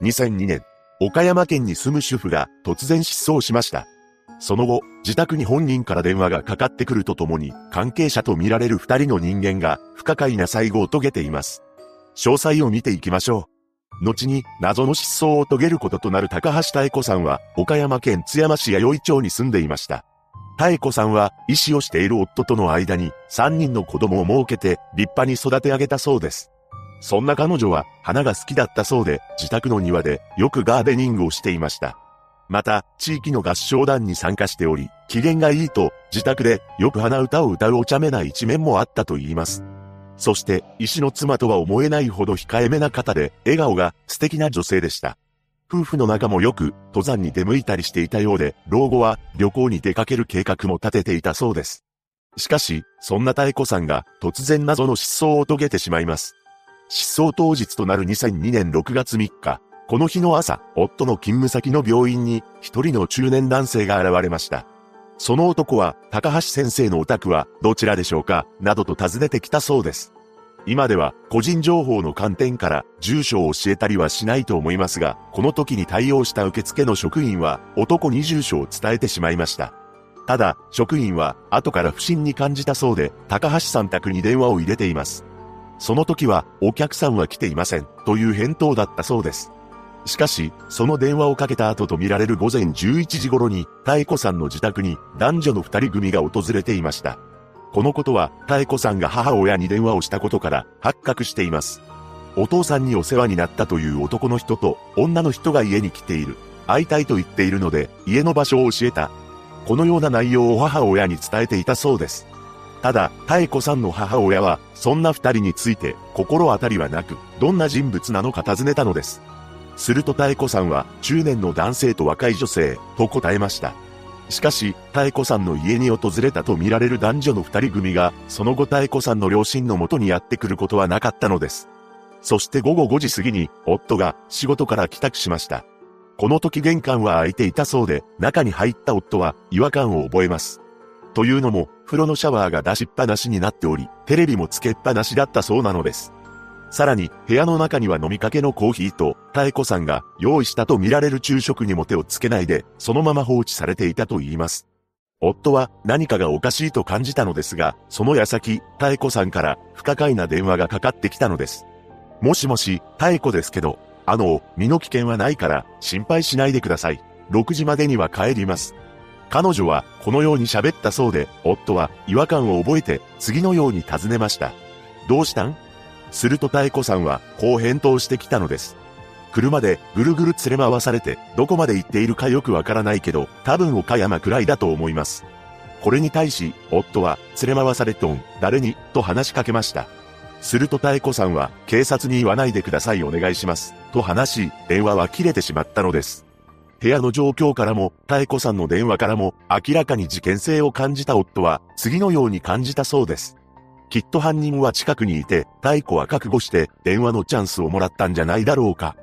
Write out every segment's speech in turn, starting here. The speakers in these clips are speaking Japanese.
2002年、岡山県に住む主婦が突然失踪しました。その後、自宅に本人から電話がかかってくるとともに、関係者とみられる二人の人間が不可解な最後を遂げています。詳細を見ていきましょう。後に謎の失踪を遂げることとなる高橋妙子さんは、岡山県津山市弥生町に住んでいました。妙子さんは、医師をしている夫との間に、三人の子供を設けて、立派に育て上げたそうです。そんな彼女は、花が好きだったそうで、自宅の庭で、よくガーデニングをしていました。また、地域の合唱団に参加しており、機嫌がいいと、自宅でよく鼻歌を歌うお茶目な一面もあったと言います。そして、医師の妻とは思えないほど控えめな方で、笑顔が素敵な女性でした。夫婦の仲もよく、登山に出向いたりしていたようで、老後は旅行に出かける計画も立てていたそうです。しかし、そんな太子さんが突然謎の失踪を遂げてしまいます。失踪当日となる2002年6月3日、この日の朝、夫の勤務先の病院に一人の中年男性が現れました。その男は、高橋先生のお宅はどちらでしょうかなどと尋ねてきたそうです。今では個人情報の観点から住所を教えたりはしないと思いますが、この時に対応した受付の職員は男に住所を伝えてしまいました。ただ、職員は後から不審に感じたそうで、高橋さん宅に電話を入れています。その時は、お客さんは来ていません、という返答だったそうです。しかし、その電話をかけた後とみられる午前11時頃に、妙子さんの自宅に男女の二人組が訪れていました。このことは、妙子さんが母親に電話をしたことから発覚しています。お父さんにお世話になったという男の人と女の人が家に来ている。会いたいと言っているので、家の場所を教えた。このような内容を母親に伝えていたそうです。ただ、妙子さんの母親は、そんな二人について心当たりはなく、どんな人物なのか尋ねたのです。すると妙子さんは、中年の男性と若い女性、と答えました。しかし、妙子さんの家に訪れたとみられる男女の二人組が、その後妙子さんの両親のもとにやってくることはなかったのです。そして午後5時過ぎに、夫が仕事から帰宅しました。この時玄関は開いていたそうで、中に入った夫は違和感を覚えます。というのも、風呂のシャワーが出しっぱなしになっており、テレビもつけっぱなしだったそうなのです。さらに、部屋の中には飲みかけのコーヒーと、妙子さんが用意したと見られる昼食にも手をつけないで、そのまま放置されていたと言います。夫は何かがおかしいと感じたのですが、その矢先、妙子さんから不可解な電話がかかってきたのです。もしもし、妙子ですけど、あの、身の危険はないから心配しないでください。6時までには帰ります。彼女はこのように喋ったそうで、夫は違和感を覚えて次のように尋ねました。どうしたん？すると太子さんは、こう返答してきたのです。車でぐるぐる連れ回されて、どこまで行っているかよくわからないけど、多分岡山くらいだと思います。これに対し、夫は、連れ回されとん、誰に、と話しかけました。すると太子さんは、警察に言わないでくださいお願いします。と話し、電話は切れてしまったのです。部屋の状況からも、太子さんの電話からも、明らかに事件性を感じた夫は、次のように感じたそうです。きっと犯人は近くにいて、太子は覚悟して電話のチャンスをもらったんじゃないだろうか。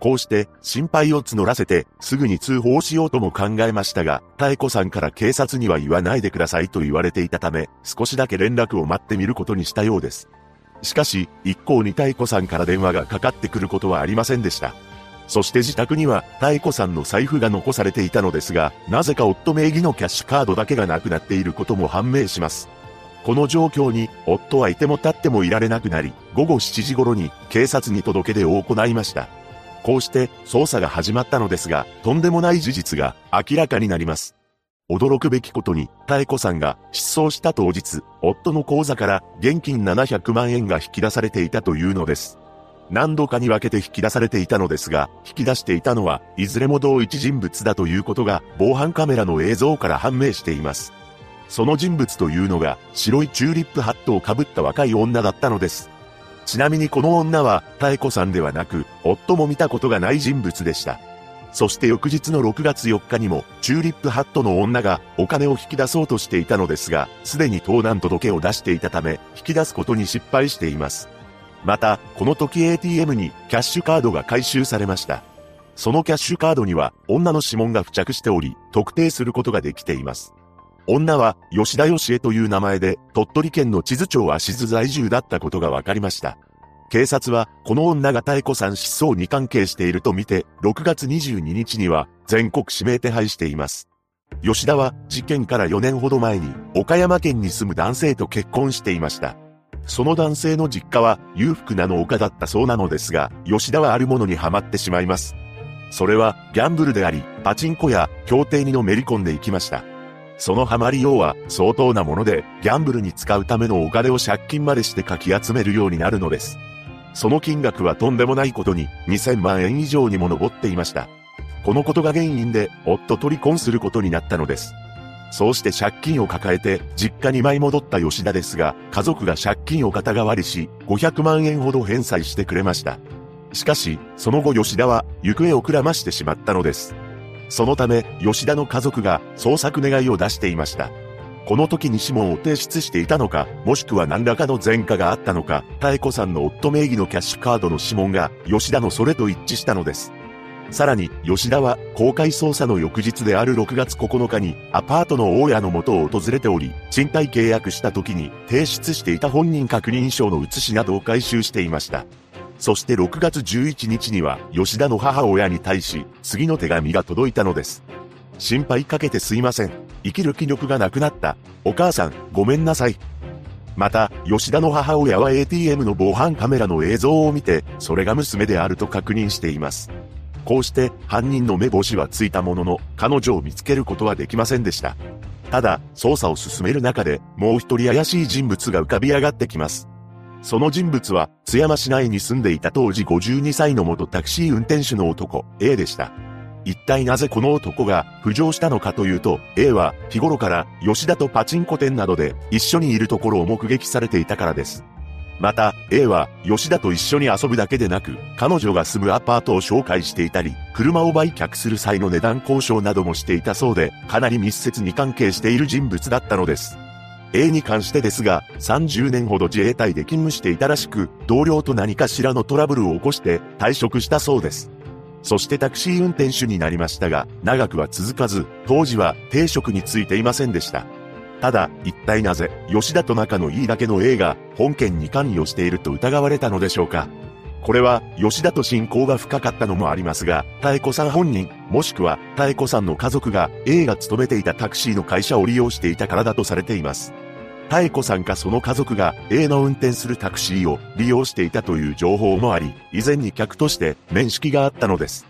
こうして心配を募らせてすぐに通報しようとも考えましたが、太子さんから警察には言わないでくださいと言われていたため、少しだけ連絡を待ってみることにしたようです。しかし、一向に太子さんから電話がかかってくることはありませんでした。そして自宅には太子さんの財布が残されていたのですが、なぜか夫名義のキャッシュカードだけがなくなっていることも判明します。この状況に、夫はいても立ってもいられなくなり、午後7時頃に警察に届け出を行いました。こうして捜査が始まったのですが、とんでもない事実が明らかになります。驚くべきことに、妙子さんが失踪した当日、夫の口座から現金700万円が引き出されていたというのです。何度かに分けて引き出されていたのですが、引き出していたのは、いずれも同一人物だということが、防犯カメラの映像から判明しています。その人物というのが白いチューリップハットをかぶった若い女だったのです。ちなみにこの女は妙子さんではなく、夫も見たことがない人物でした。そして翌日の6月4日にも、チューリップハットの女がお金を引き出そうとしていたのですが、すでに盗難届を出していたため、引き出すことに失敗しています。また、この時 ATM にキャッシュカードが回収されました。そのキャッシュカードには女の指紋が付着しており、特定することができています。女は吉田義恵という名前で鳥取県の地図町芦津在住だったことが分かりました。警察はこの女が妙子さん失踪に関係しているとみて、6月22日には全国指名手配しています。吉田は事件から4年ほど前に岡山県に住む男性と結婚していました。その男性の実家は裕福な農家だったそうなのですが、吉田はあるものにはまってしまいます。それはギャンブルであり、パチンコや協定にのめり込んでいきました。そのハマりようは相当なもので、ギャンブルに使うためのお金を借金までしてかき集めるようになるのです。その金額はとんでもないことに2000万円以上にも上っていました。このことが原因で夫と離婚することになったのです。そうして借金を抱えて実家に舞い戻った吉田ですが、家族が借金を肩代わりし、500万円ほど返済してくれました。しかし、その後吉田は行方をくらましてしまったのです。そのため、吉田の家族が捜索願いを出していました。この時に指紋を提出していたのか、もしくは何らかの前科があったのか、妙子さんの夫名義のキャッシュカードの指紋が吉田のそれと一致したのです。さらに、吉田は公開捜査の翌日である6月9日にアパートの大家の元を訪れており、賃貸契約した時に提出していた本人確認証の写しなどを回収していました。そして6月11日には吉田の母親に対し次の手紙が届いたのです。心配かけてすいません。生きる気力がなくなった。お母さん、ごめんなさい。また、吉田の母親は ATM の防犯カメラの映像を見て、それが娘であると確認しています。こうして犯人の目星はついたものの、彼女を見つけることはできませんでした。ただ、捜査を進める中で、もう一人怪しい人物が浮かび上がってきます。その人物は、津山市内に住んでいた当時52歳の元タクシー運転手の男、A でした。一体なぜこの男が浮上したのかというと、A は日頃から吉田とパチンコ店などで一緒にいるところを目撃されていたからです。また、A は吉田と一緒に遊ぶだけでなく、彼女が住むアパートを紹介していたり、車を売却する際の値段交渉などもしていたそうで、かなり密接に関係している人物だったのです。A に関してですが、30年ほど自衛隊で勤務していたらしく、同僚と何かしらのトラブルを起こして退職したそうです。そしてタクシー運転手になりましたが、長くは続かず、当時は定職についていませんでした。ただ、一体なぜ、吉田と仲のいいだけの A が、本件に関与していると疑われたのでしょうか。これは、吉田と親交が深かったのもありますが、妙子さん本人、もしくは、妙子さんの家族が、A が勤めていたタクシーの会社を利用していたからだとされています。妙子さんかその家族が A の運転するタクシーを利用していたという情報もあり、以前に客として面識があったのです。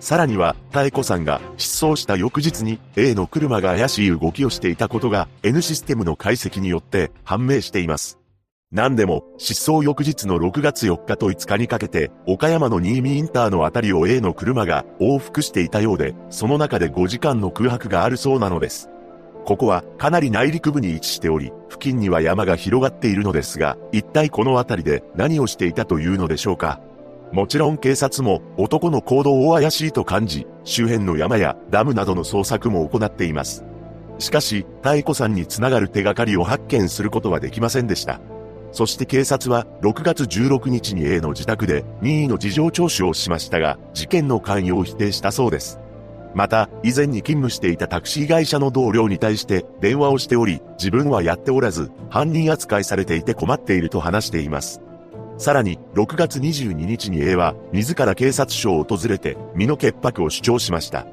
さらには、妙子さんが失踪した翌日に A の車が怪しい動きをしていたことが N システムの解析によって判明しています。何でも、失踪翌日の6月4日と5日にかけて、岡山の新見インターのあたりを A の車が往復していたようで、その中で5時間の空白があるそうなのです。ここはかなり内陸部に位置しており、付近には山が広がっているのですが、一体この辺りで何をしていたというのでしょうか。もちろん警察も男の行動を怪しいと感じ、周辺の山やダムなどの捜索も行っています。しかし、太子さんにつながる手がかりを発見することはできませんでした。そして警察は6月16日に A の自宅で任意の事情聴取をしましたが、事件の関与を否定したそうです。また、以前に勤務していたタクシー会社の同僚に対して電話をしており、自分はやっておらず、犯人扱いされていて困っていると話しています。さらに、6月22日に A は、自ら警察署を訪れて、身の潔白を主張しました。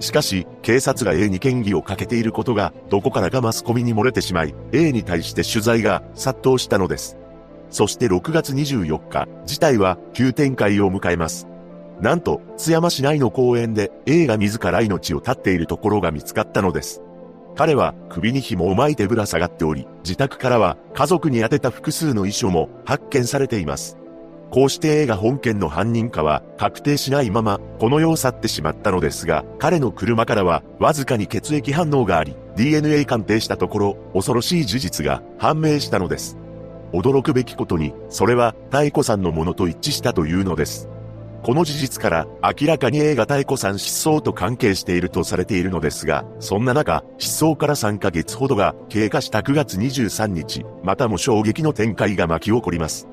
しかし、警察が A に嫌疑をかけていることが、どこからかマスコミに漏れてしまい、A に対して取材が殺到したのです。そして6月24日、事態は急展開を迎えます。なんと、津山市内の公園で A が自ら命を絶っているところが見つかったのです。彼は首に紐を巻いてぶら下がっており、自宅からは家族に宛てた複数の遺書も発見されています。こうして A が本件の犯人かは確定しないままこの世を去ってしまったのですが、彼の車からはわずかに血液反応があり、DNA 鑑定したところ恐ろしい事実が判明したのです。驚くべきことに、それは太子さんのものと一致したというのです。この事実から明らかに映画太子さん失踪と関係しているとされているのですが、そんな中、失踪から3ヶ月ほどが経過した9月23日、またも衝撃の展開が巻き起こります。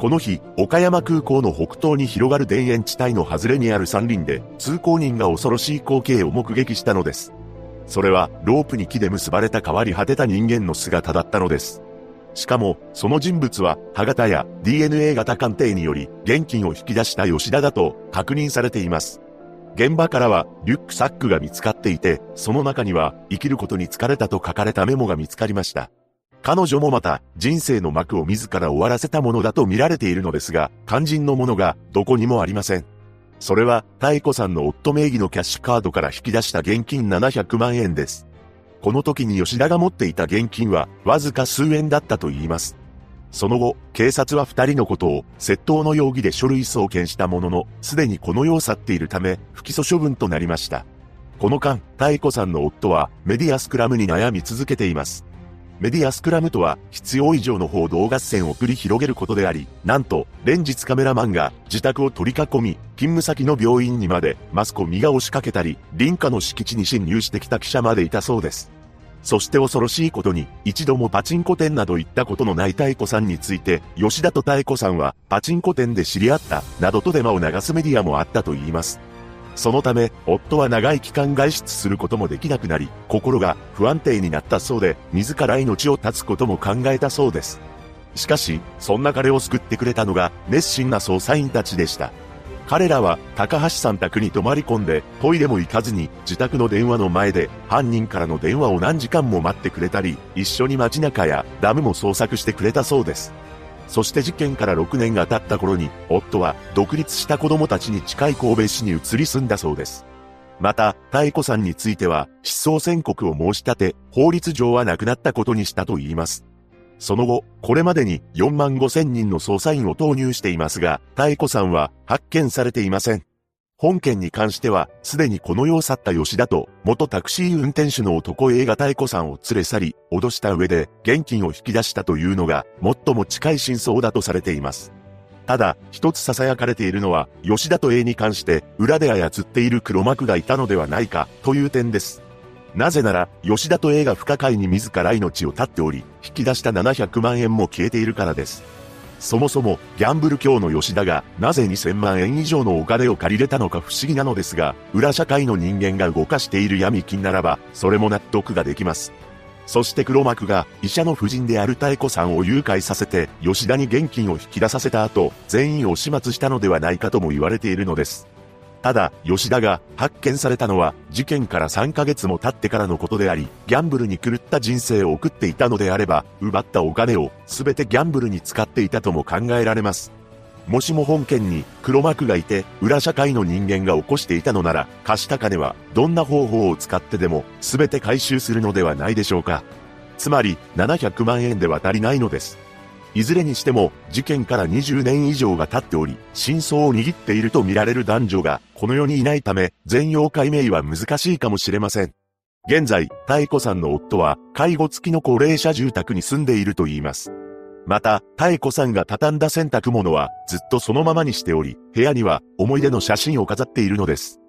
この日、岡山空港の北東に広がる田園地帯の外れにある山林で、通行人が恐ろしい光景を目撃したのです。それは、ロープに木で結ばれた変わり果てた人間の姿だったのです。しかも、その人物は、歯型や DNA 型鑑定により、現金を引き出した吉田だと確認されています。現場からは、リュックサックが見つかっていて、その中には、生きることに疲れたと書かれたメモが見つかりました。彼女もまた、人生の幕を自ら終わらせたものだと見られているのですが、肝心のものが、どこにもありません。それは、太子さんの夫名義のキャッシュカードから引き出した現金700万円です。この時に吉田が持っていた現金はわずか数円だったと言います。その後、警察は二人のことを窃盗の容疑で書類送検したものの、すでにこの世を去っているため、不起訴処分となりました。この間、太子さんの夫はメディアスクラムに悩み続けています。メディアスクラムとは必要以上の報道合戦を繰り広げることであり、なんと、連日カメラマンが自宅を取り囲み、勤務先の病院にまでマスコミが押しかけたり、林家の敷地に侵入してきた記者までいたそうです。そして恐ろしいことに、一度もパチンコ店など行ったことのない太子さんについて、吉田と太子さんはパチンコ店で知り合った、などとデマを流すメディアもあったと言います。そのため、夫は長い期間外出することもできなくなり、心が不安定になったそうで、自ら命を絶つことも考えたそうです。しかし、そんな彼を救ってくれたのが、熱心な捜査員たちでした。彼らは高橋さん宅に泊まり込んでトイレも行かずに自宅の電話の前で犯人からの電話を何時間も待ってくれたり一緒に街中やダムも捜索してくれたそうです。そして事件から6年が経った頃に夫は独立した子供たちに近い神戸市に移り住んだそうです。また、太子さんについては失踪宣告を申し立て法律上は亡くなったことにしたと言います。その後、これまでに4万5千人の捜査員を投入していますが、太子さんは発見されていません。本件に関しては、すでにこの世を去った吉田と、元タクシー運転手の男 A が太子さんを連れ去り、脅した上で、現金を引き出したというのが、最も近い真相だとされています。ただ、一つ囁かれているのは、吉田と A に関して、裏で操っている黒幕がいたのではないか、という点です。なぜなら、吉田と A が不可解に自ら命を絶っており、引き出した700万円も消えているからです。そもそも、ギャンブル教の吉田が、なぜ2000万円以上のお金を借りれたのか不思議なのですが、裏社会の人間が動かしている闇金ならば、それも納得ができます。そして黒幕が医者の夫人である太子さんを誘拐させて吉田に現金を引き出させた後、全員を始末したのではないかとも言われているのです。ただ、吉田が発見されたのは事件から3ヶ月も経ってからのことであり、ギャンブルに狂った人生を送っていたのであれば、奪ったお金を全てギャンブルに使っていたとも考えられます。もしも本件に黒幕がいて、裏社会の人間が起こしていたのなら、貸した金はどんな方法を使ってでも全て回収するのではないでしょうか。つまり、700万円では足りないのです。いずれにしても、事件から20年以上が経っており、真相を握っていると見られる男女が、この世にいないため、全容解明は難しいかもしれません。現在、太子さんの夫は、介護付きの高齢者住宅に住んでいると言います。また、太子さんが畳んだ洗濯物は、ずっとそのままにしており、部屋には、思い出の写真を飾っているのです。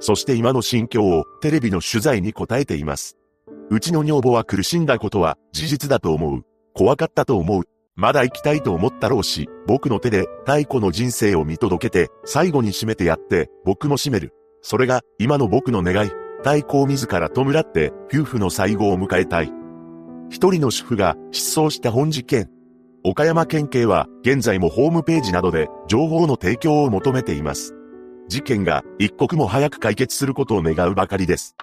そして今の心境を、テレビの取材に答えています。うちの女房は苦しんだことは、事実だと思う。怖かったと思う。まだ生きたいと思ったろうし、僕の手で太古の人生を見届けて、最後に締めてやって、僕も締める。それが、今の僕の願い。太古を自ら弔って、夫婦の最後を迎えたい。一人の主婦が失踪した本事件。岡山県警は、現在もホームページなどで、情報の提供を求めています。事件が一刻も早く解決することを願うばかりです。